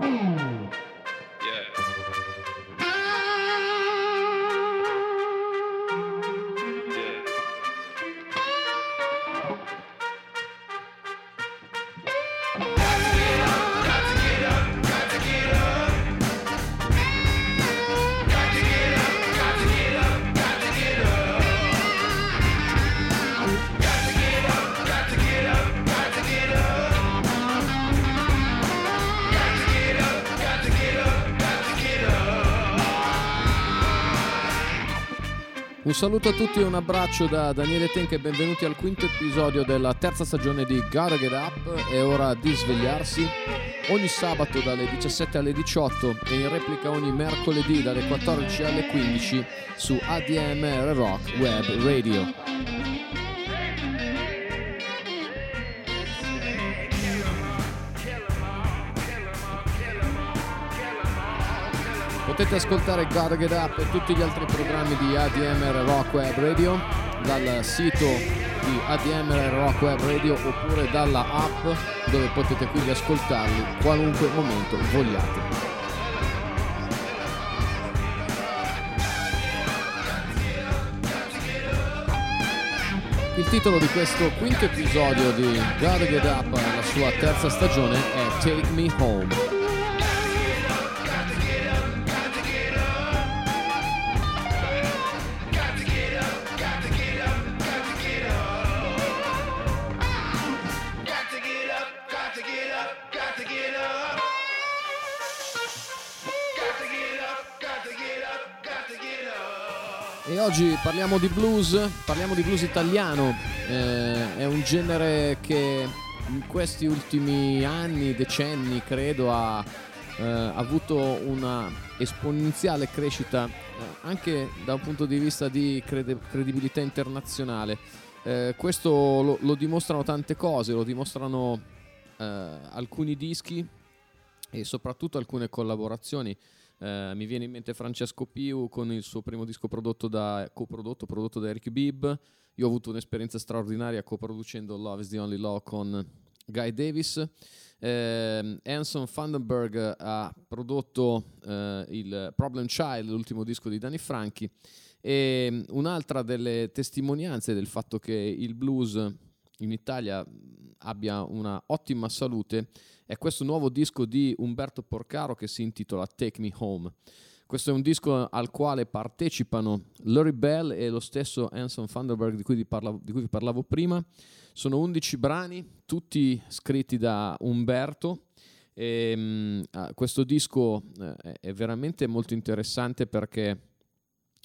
Mm. Saluto a tutti e un abbraccio da Daniele Tenke e benvenuti al quinto episodio della terza stagione di Gotta Get Up. È ora di svegliarsi. Ogni sabato dalle 17 alle 18 e in replica ogni mercoledì dalle 14 alle 15 su ADMR Rock Web Radio. Potete ascoltare Gotta Get Up e tutti gli altri programmi di ADMR Rock Web Radio dal sito di ADMR Rock Web Radio oppure dalla app dove potete quindi ascoltarli qualunque momento vogliate. Il titolo di questo quinto episodio di Gotta Get Up, la sua terza stagione, è Take Me Home. Oggi parliamo di blues, parliamo di blues italiano, eh, è un genere che in questi ultimi anni, decenni credo ha eh, avuto una esponenziale crescita eh, anche da un punto di vista di crede- credibilità internazionale. Eh, questo lo, lo, dimostrano tante cose, lo dimostrano eh, alcuni dischi e soprattutto alcune collaborazioni. Eh, mi viene in mente Francesco Piu con il suo primo disco prodotto da, coprodotto prodotto da Eric Bibb. Io ho avuto un'esperienza straordinaria coproducendo Love is the Only Law con Guy Davis. Eh, Anson Vandenberg ha prodotto eh, il Problem Child, l'ultimo disco di Danny Franchi. E un'altra delle testimonianze del fatto che il blues in Italia abbia una ottima salute è questo nuovo disco di Umberto Porcaro che si intitola Take Me Home. Questo è un disco al quale partecipano Lori Bell e lo stesso Anson Thunderberg di cui, vi parlavo, cui vi parlavo prima. Sono 11 brani, tutti scritti da Umberto. E, um, questo disco eh, è veramente molto interessante perché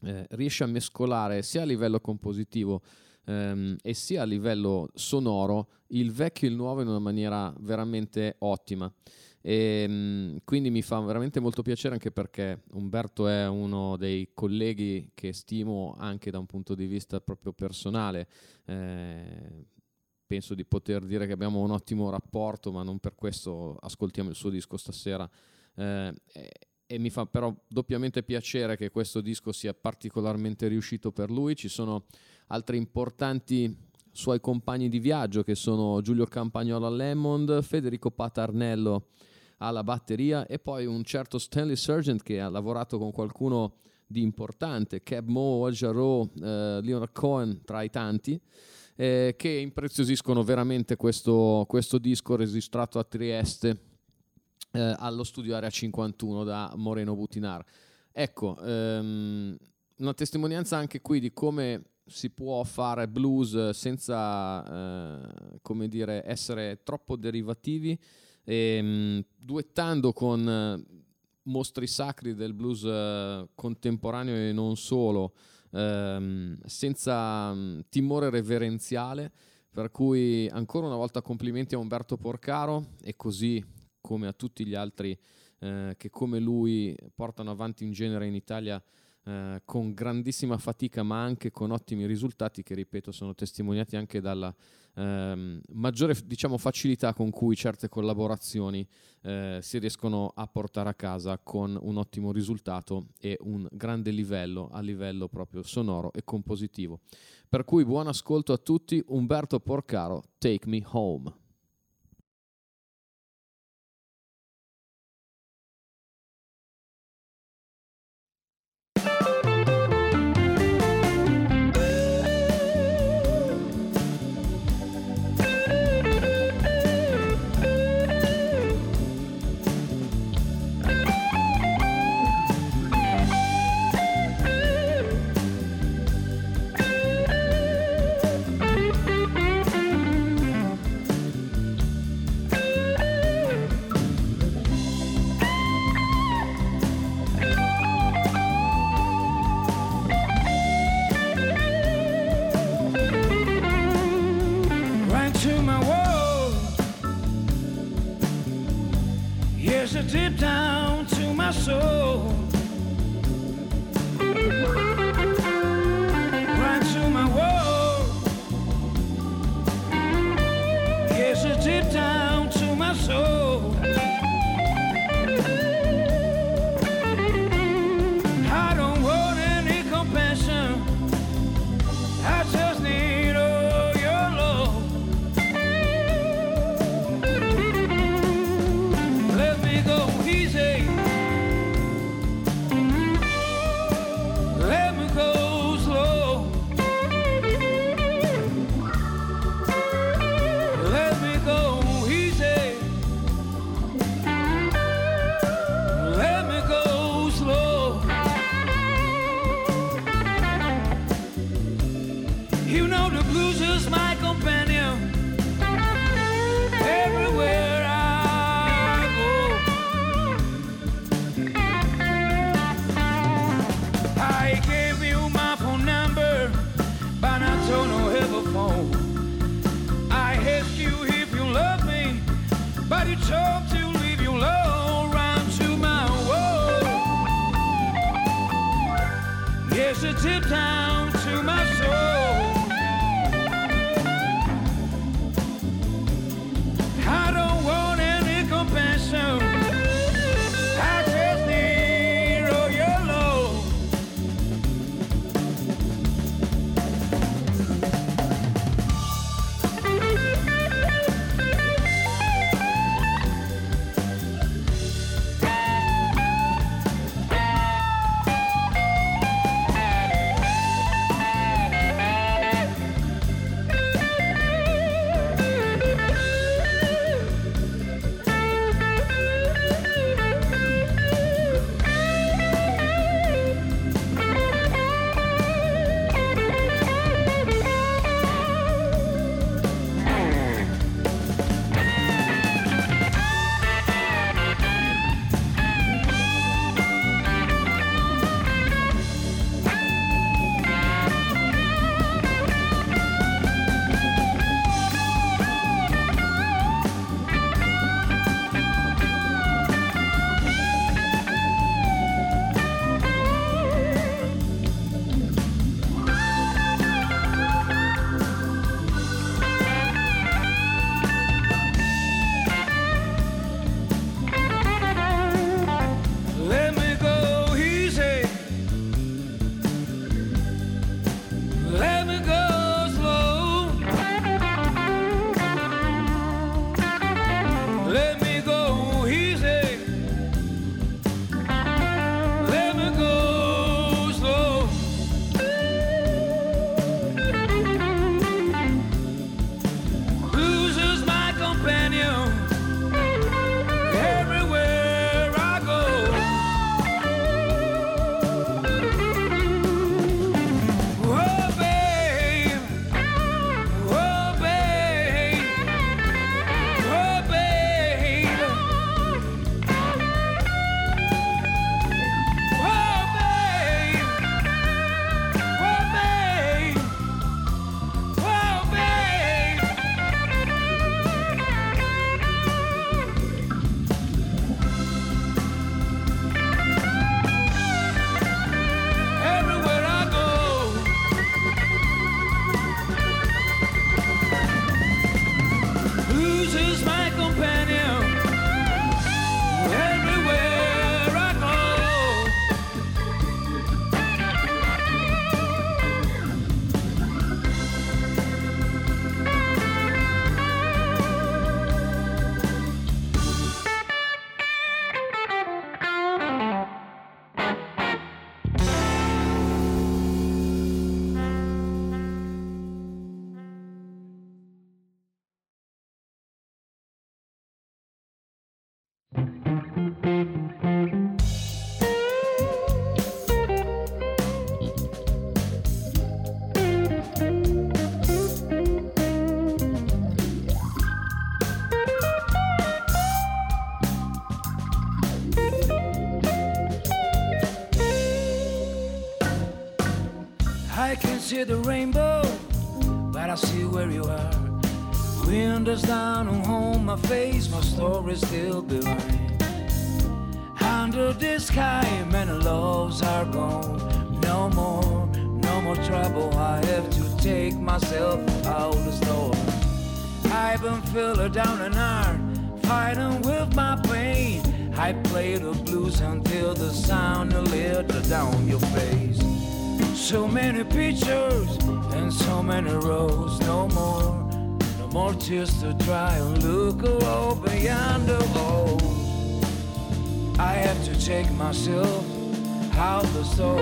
eh, riesce a mescolare sia a livello compositivo ehm, e sia a livello sonoro il vecchio e il nuovo in una maniera veramente ottima. E, ehm, quindi mi fa veramente molto piacere anche perché Umberto è uno dei colleghi che stimo anche da un punto di vista proprio personale. Eh, penso di poter dire che abbiamo un ottimo rapporto, ma non per questo ascoltiamo il suo disco stasera. Eh, e mi fa però doppiamente piacere che questo disco sia particolarmente riuscito per lui. Ci sono altri importanti suoi compagni di viaggio che sono Giulio Campagnolo all'Hammond, Federico Patarnello alla batteria e poi un certo Stanley Sargent che ha lavorato con qualcuno di importante, Cab Mo, Al eh, Leonard Cohen tra i tanti, eh, che impreziosiscono veramente questo, questo disco registrato a Trieste eh, allo studio Area 51 da Moreno Butinar. Ecco, ehm, una testimonianza anche qui di come si può fare blues senza, eh, come dire, essere troppo derivativi, e, mh, duettando con eh, mostri sacri del blues eh, contemporaneo e non solo, ehm, senza mh, timore reverenziale. Per cui ancora una volta complimenti a Umberto Porcaro e così come a tutti gli altri eh, che come lui portano avanti un genere in Italia eh, con grandissima fatica ma anche con ottimi risultati che ripeto sono testimoniati anche dalla ehm, maggiore diciamo, facilità con cui certe collaborazioni eh, si riescono a portare a casa con un ottimo risultato e un grande livello a livello proprio sonoro e compositivo. Per cui buon ascolto a tutti, Umberto Porcaro, Take Me Home. time. See the rainbow, but I see where you are. Wind is down on home, my face, my story still behind. Under the sky, many loves are gone. No more, no more trouble. I have to take myself out of the storm. I've been feeling down and out, fighting with my pain. I play the blues until the sound lit down your face. So many pictures and so many roads, no more, no more tears to dry and look all beyond the wall. I have to take myself out the soul.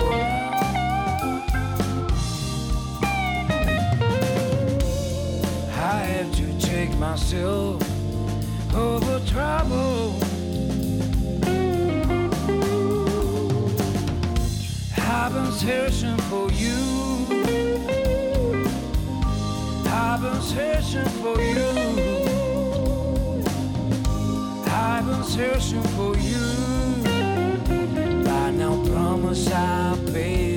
I have to take myself over trouble. Been searching for you. I've been searching for you. I've been searching for you. I now promise I'll pay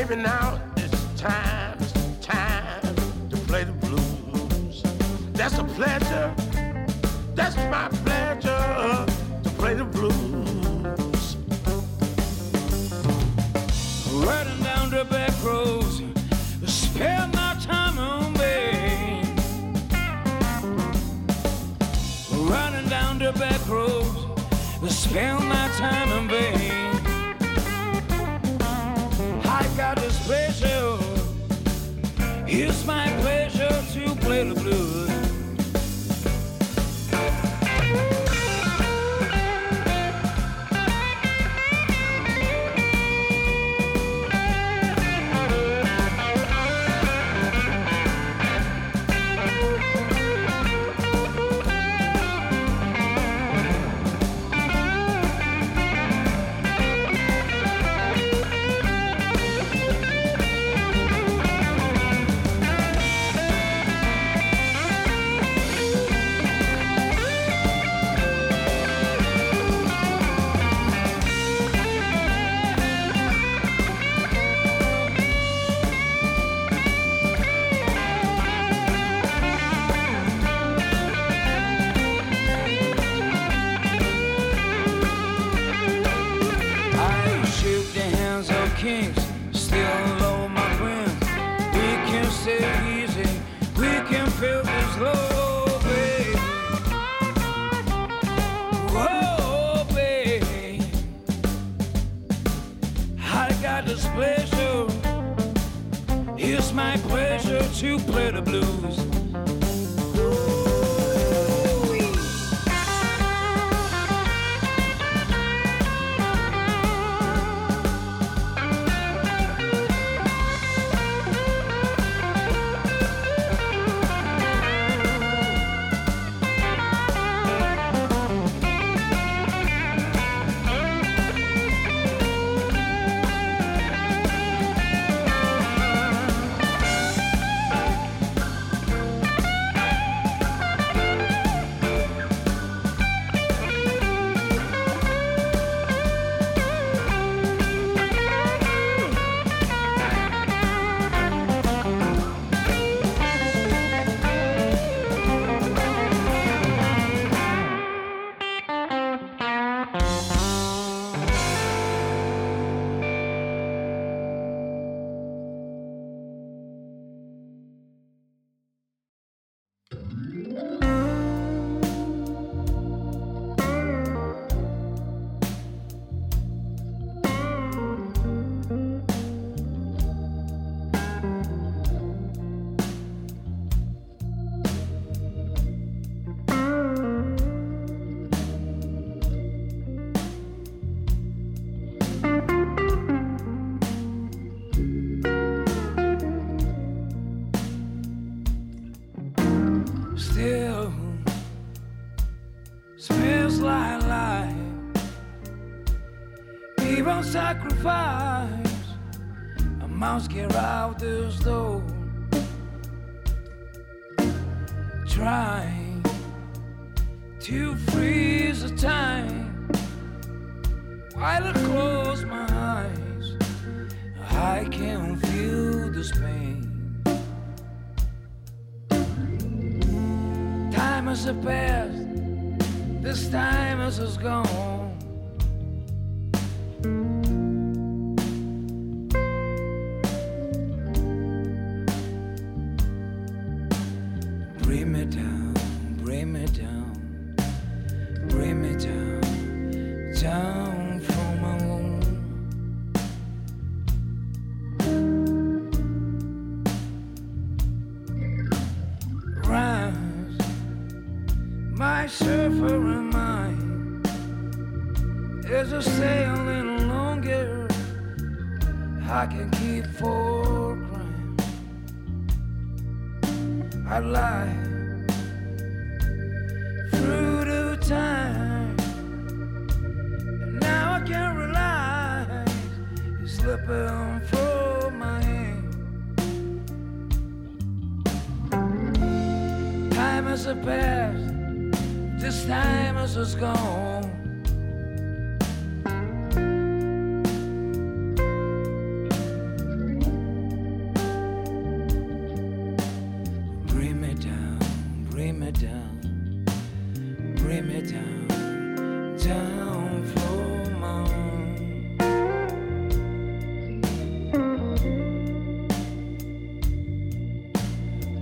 Maybe now it's time, it's time to play the blues. That's a pleasure. That's my pleasure to play the blues. Riding down the back roads, spend my time on me. Running down the back roads, spend my time in vain. Here's my place. Pleasure. It's my pleasure to play the blues. A get out this door. Trying to freeze the time while I close my eyes. I can feel this pain. Time has passed, this time has gone.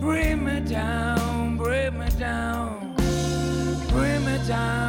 Bring me down, bring me down, bring me down,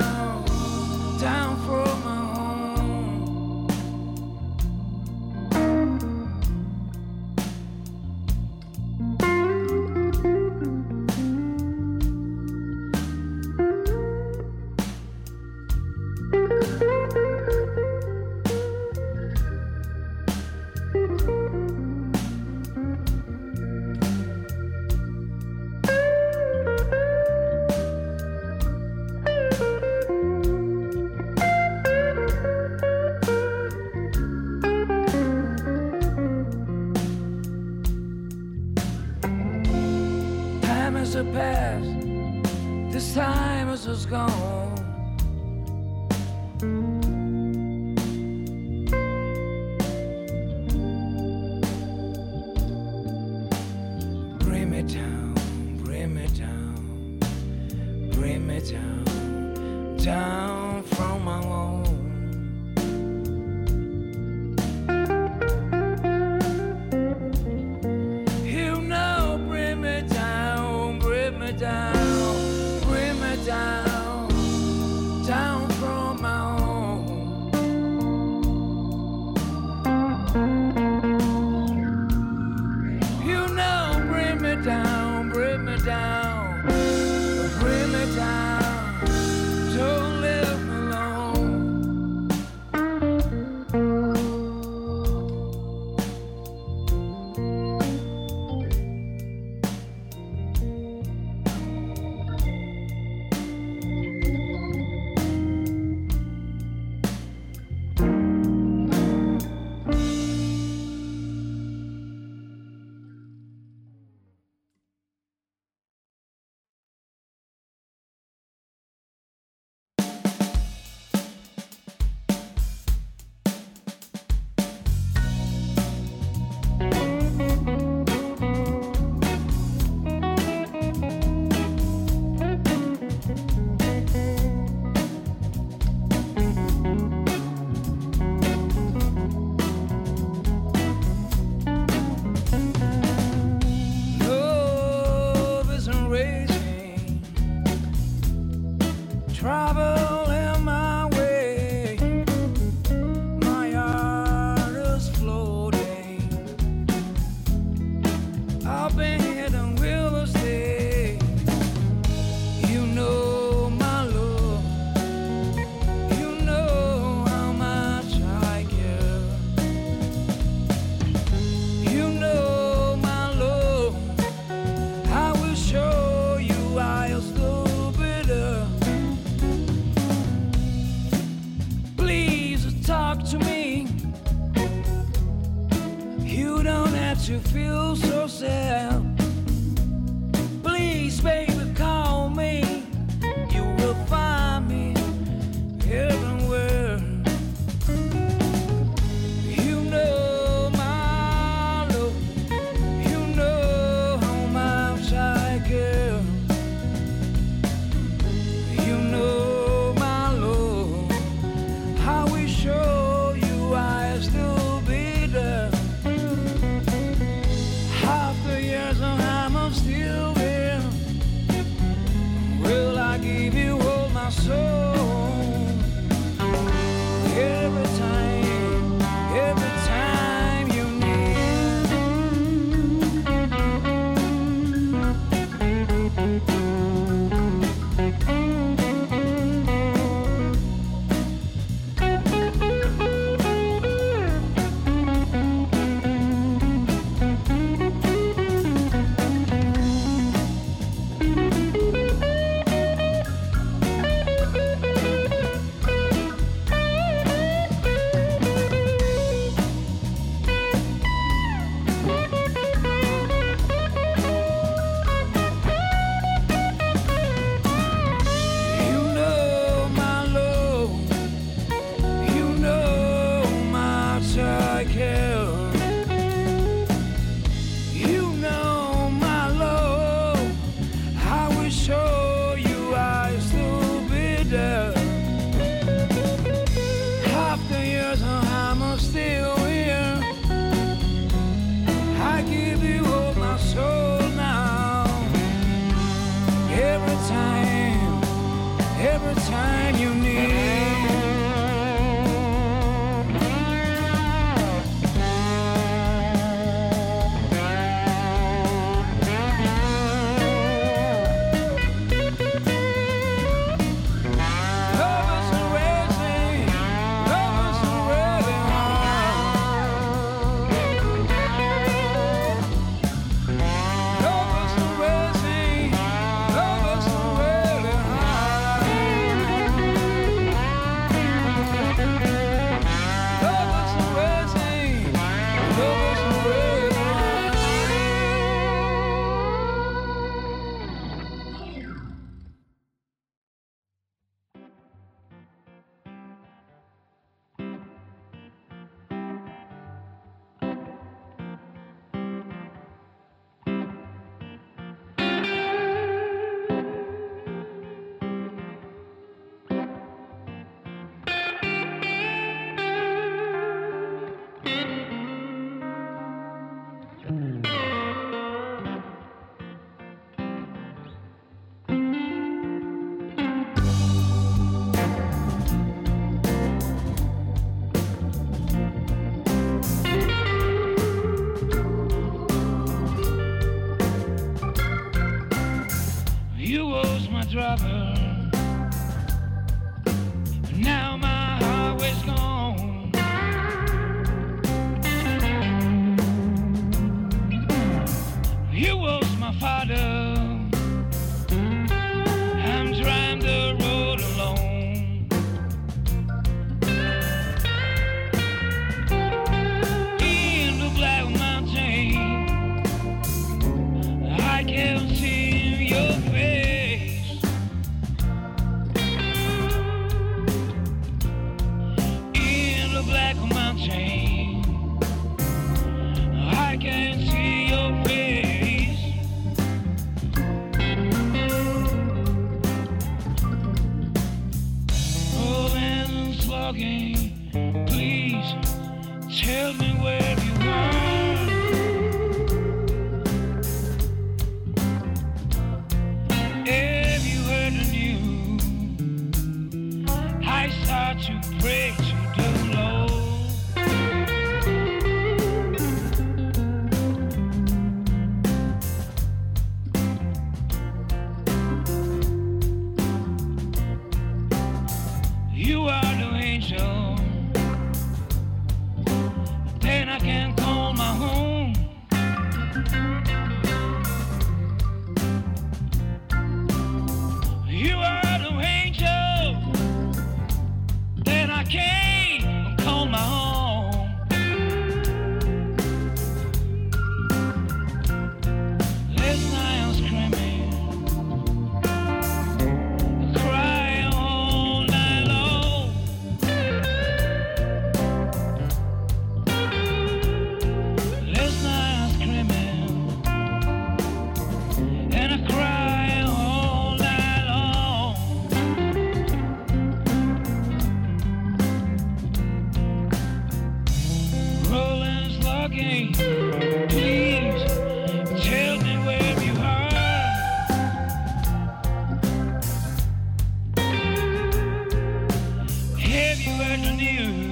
You.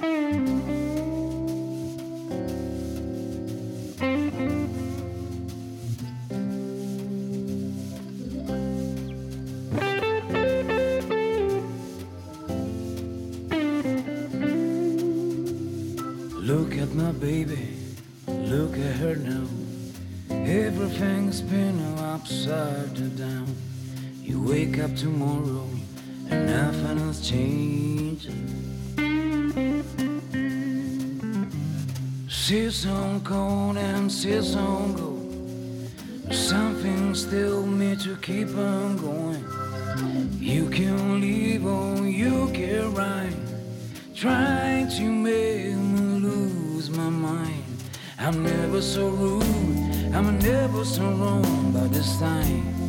Look at my baby, look at her now. Everything's been upside down. You wake up tomorrow and nothing has changed. Season cold and season go. Something still me to keep on going. You can leave or you can ride. Trying to make me lose my mind. I'm never so rude, I'm never so wrong, but this time,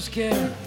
so scared,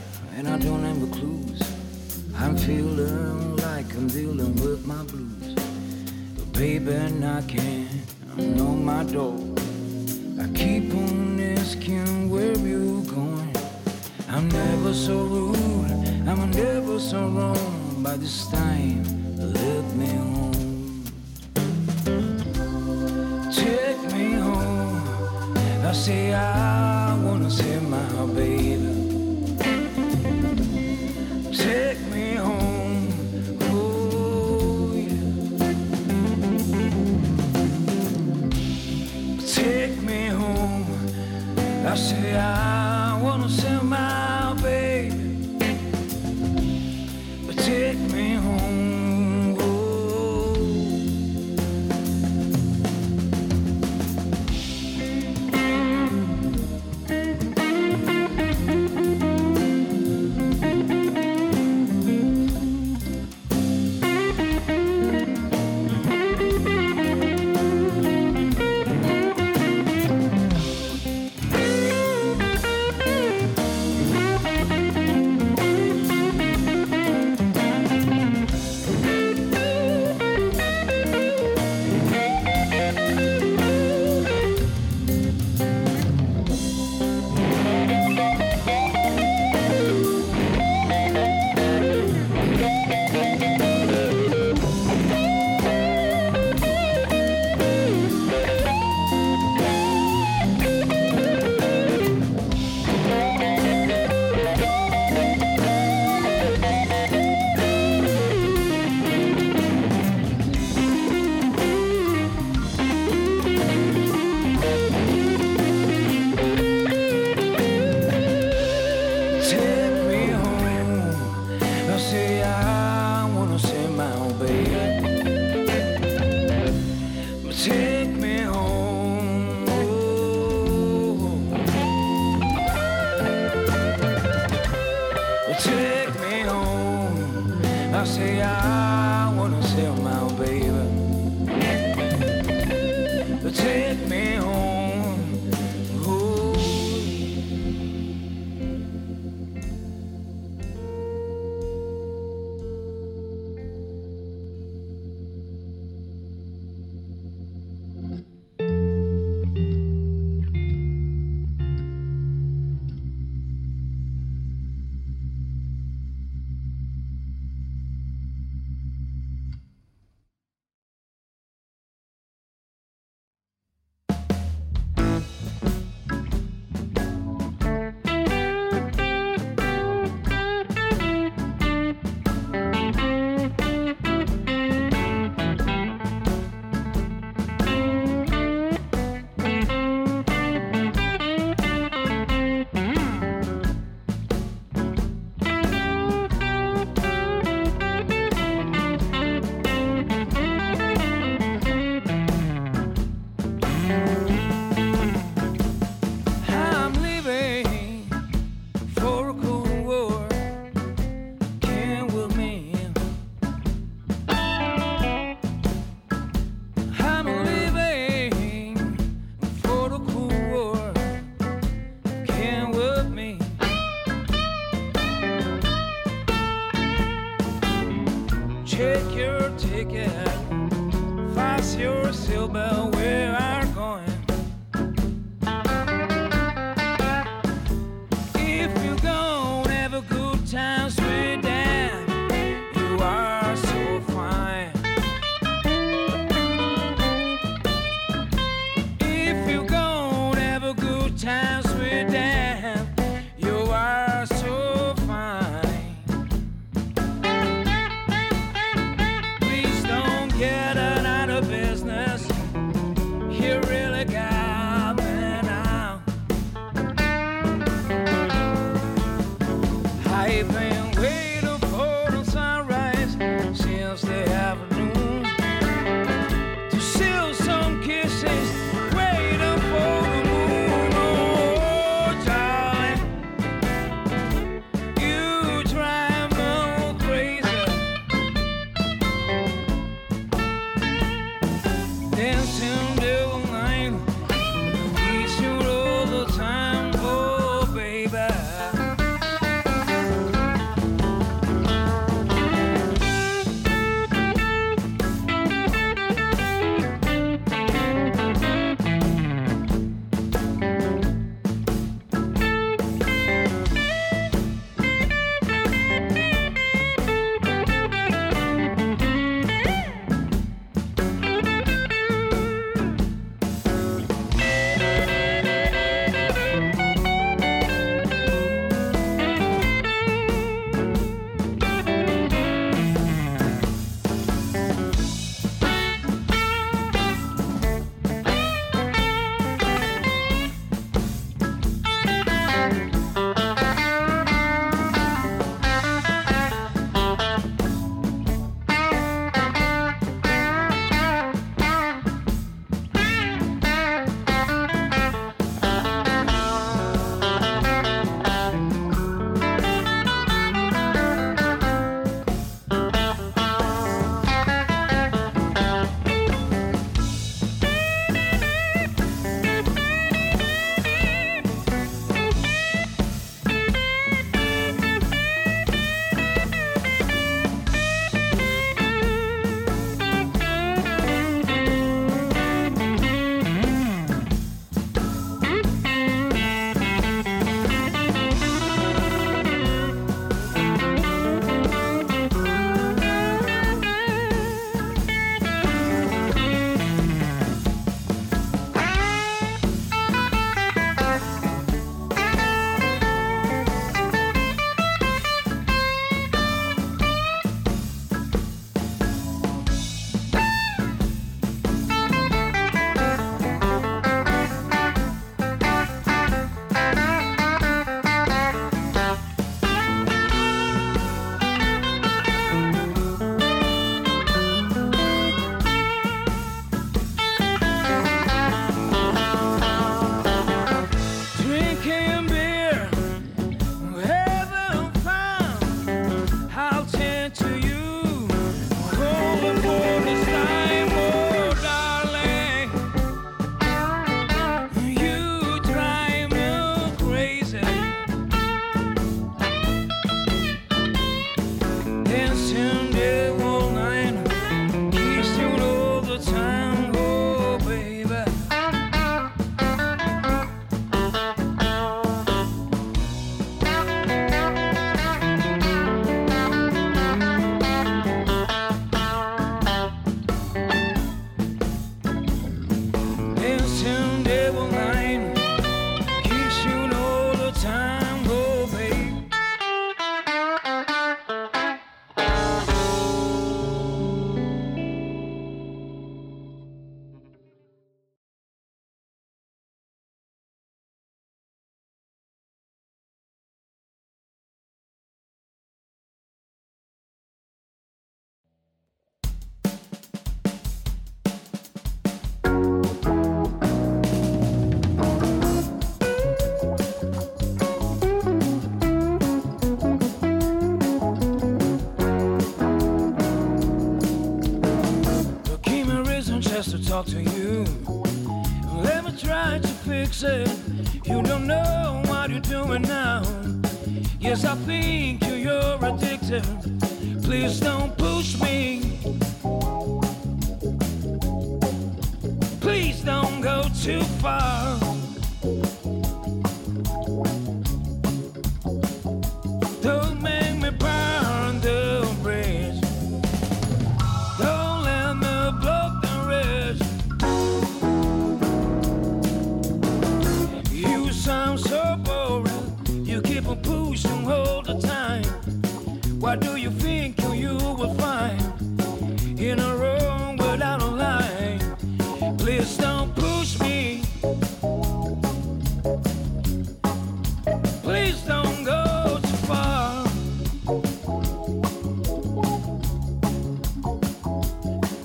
said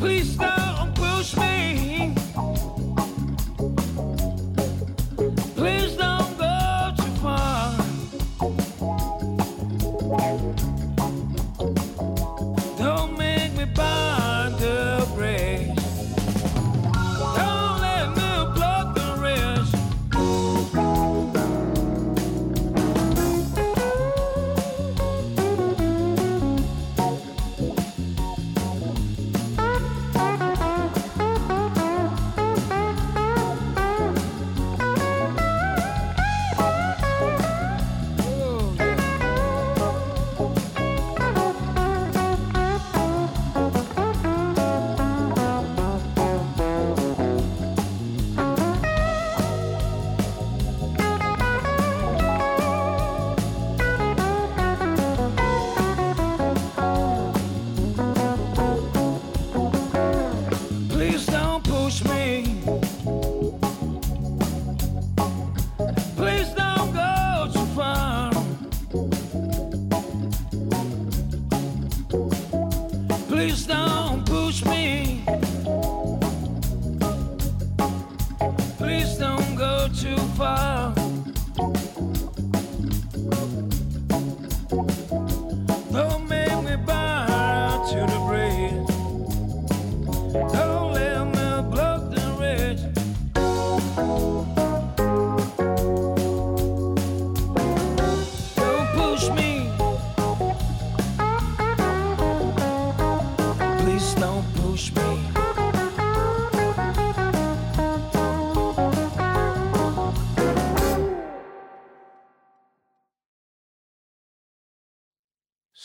Please stop.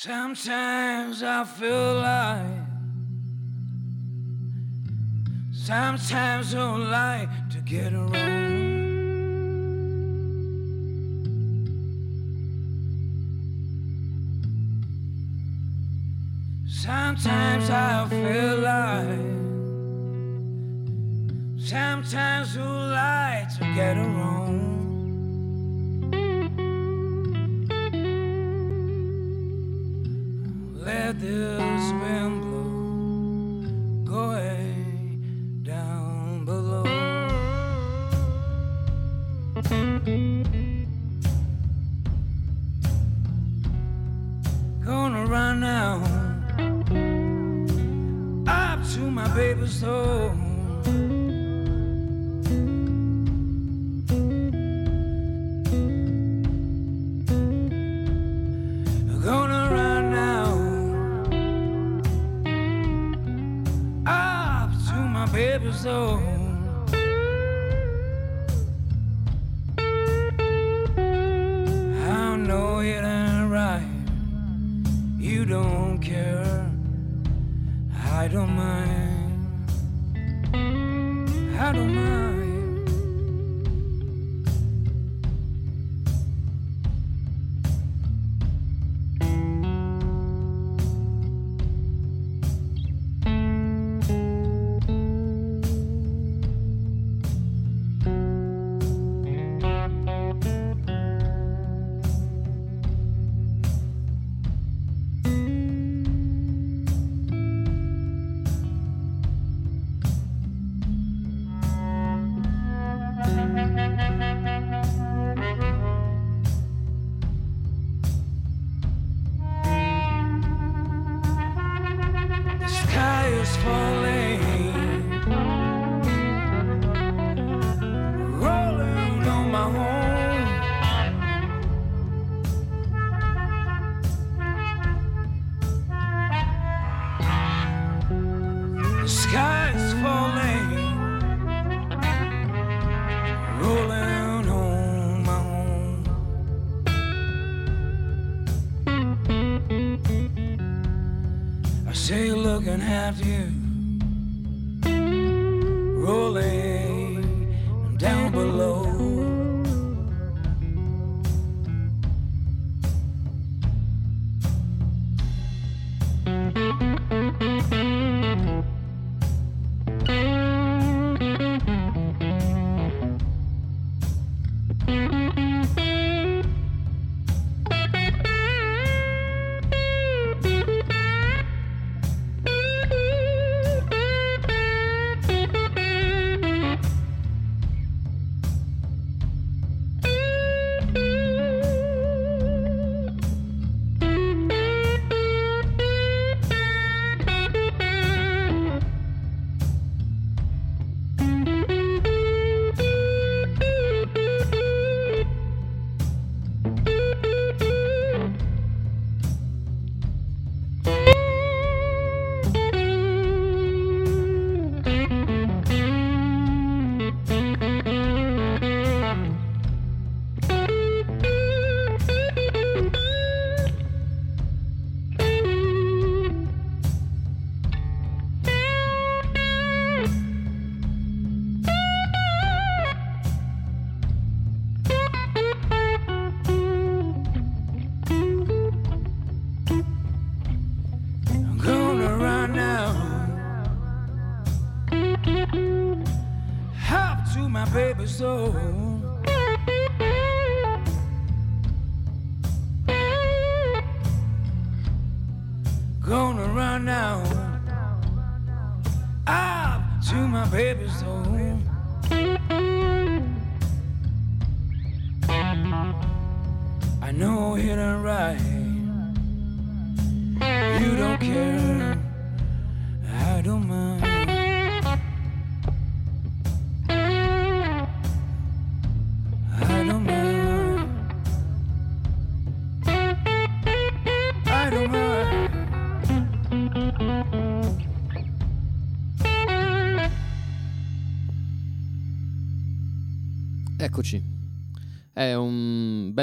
Sometimes I feel like Sometimes I don't like to get around. Sometimes I feel like Sometimes I like to get around. let this wind blow going down below. Gonna run now up to my baby's home. so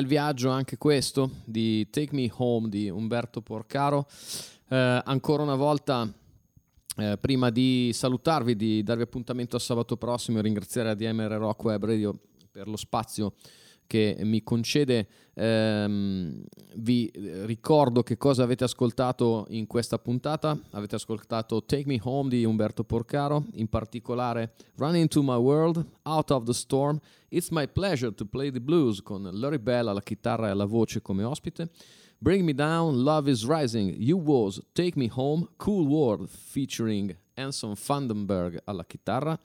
viaggio anche questo di Take Me Home di Umberto Porcaro. Eh, ancora una volta, eh, prima di salutarvi, di darvi appuntamento a sabato prossimo e ringraziare ADMR Rock Web Radio per lo spazio che mi concede, ehm, vi ricordo che cosa avete ascoltato in questa puntata. Avete ascoltato Take Me Home di Umberto Porcaro, in particolare Run Into My World, Out of the Storm, It's My Pleasure to Play the Blues con Larry Bell alla chitarra e alla voce come ospite. Bring Me Down, Love is Rising, You Was, Take Me Home, Cool World featuring Anson Vandenberg alla chitarra.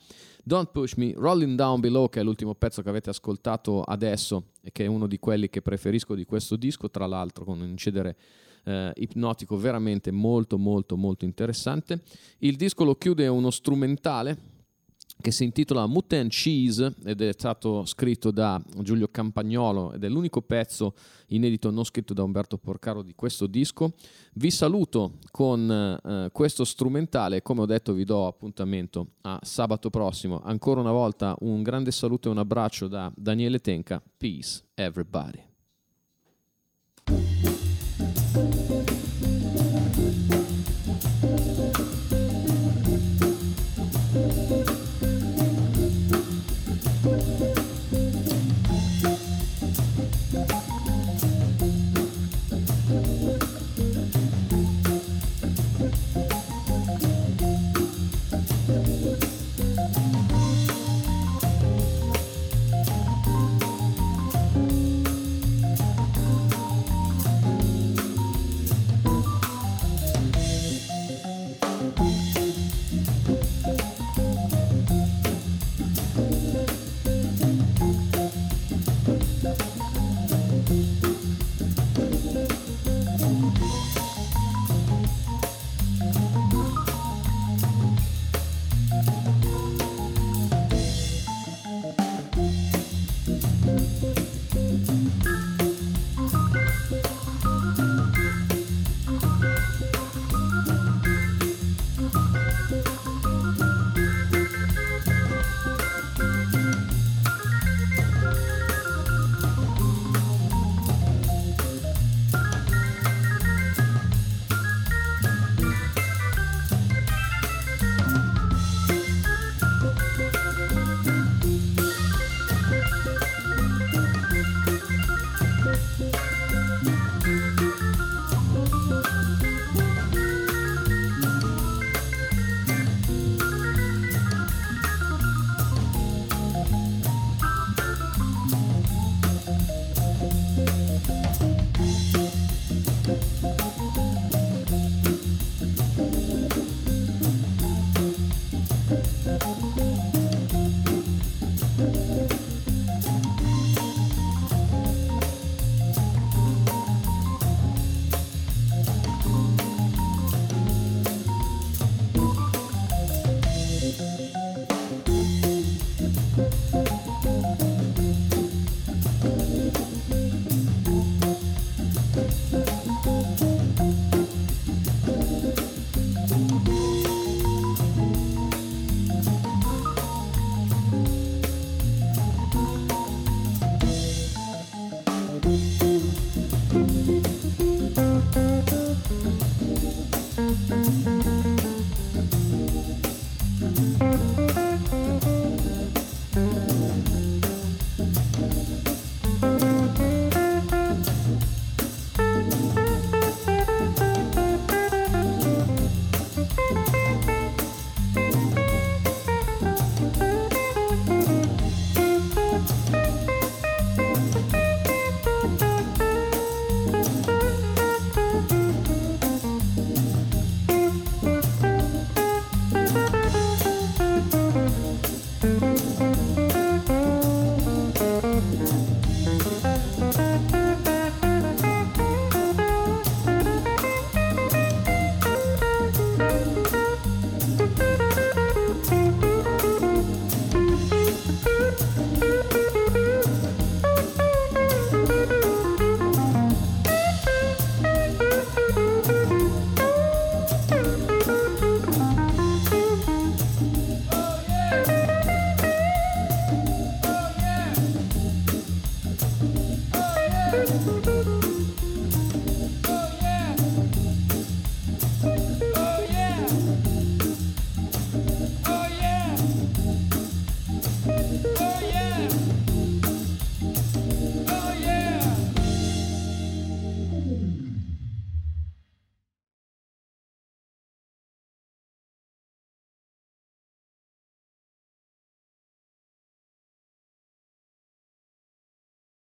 Don't Push Me, Rolling Down Below, che è l'ultimo pezzo che avete ascoltato adesso e che è uno di quelli che preferisco di questo disco, tra l'altro con un incedere eh, ipnotico veramente molto molto molto interessante. Il disco lo chiude uno strumentale che si intitola Mutton Cheese ed è stato scritto da Giulio Campagnolo ed è l'unico pezzo inedito non scritto da Umberto Porcaro di questo disco. Vi saluto con eh, questo strumentale, come ho detto vi do appuntamento a sabato prossimo. Ancora una volta un grande saluto e un abbraccio da Daniele Tenca. Peace everybody.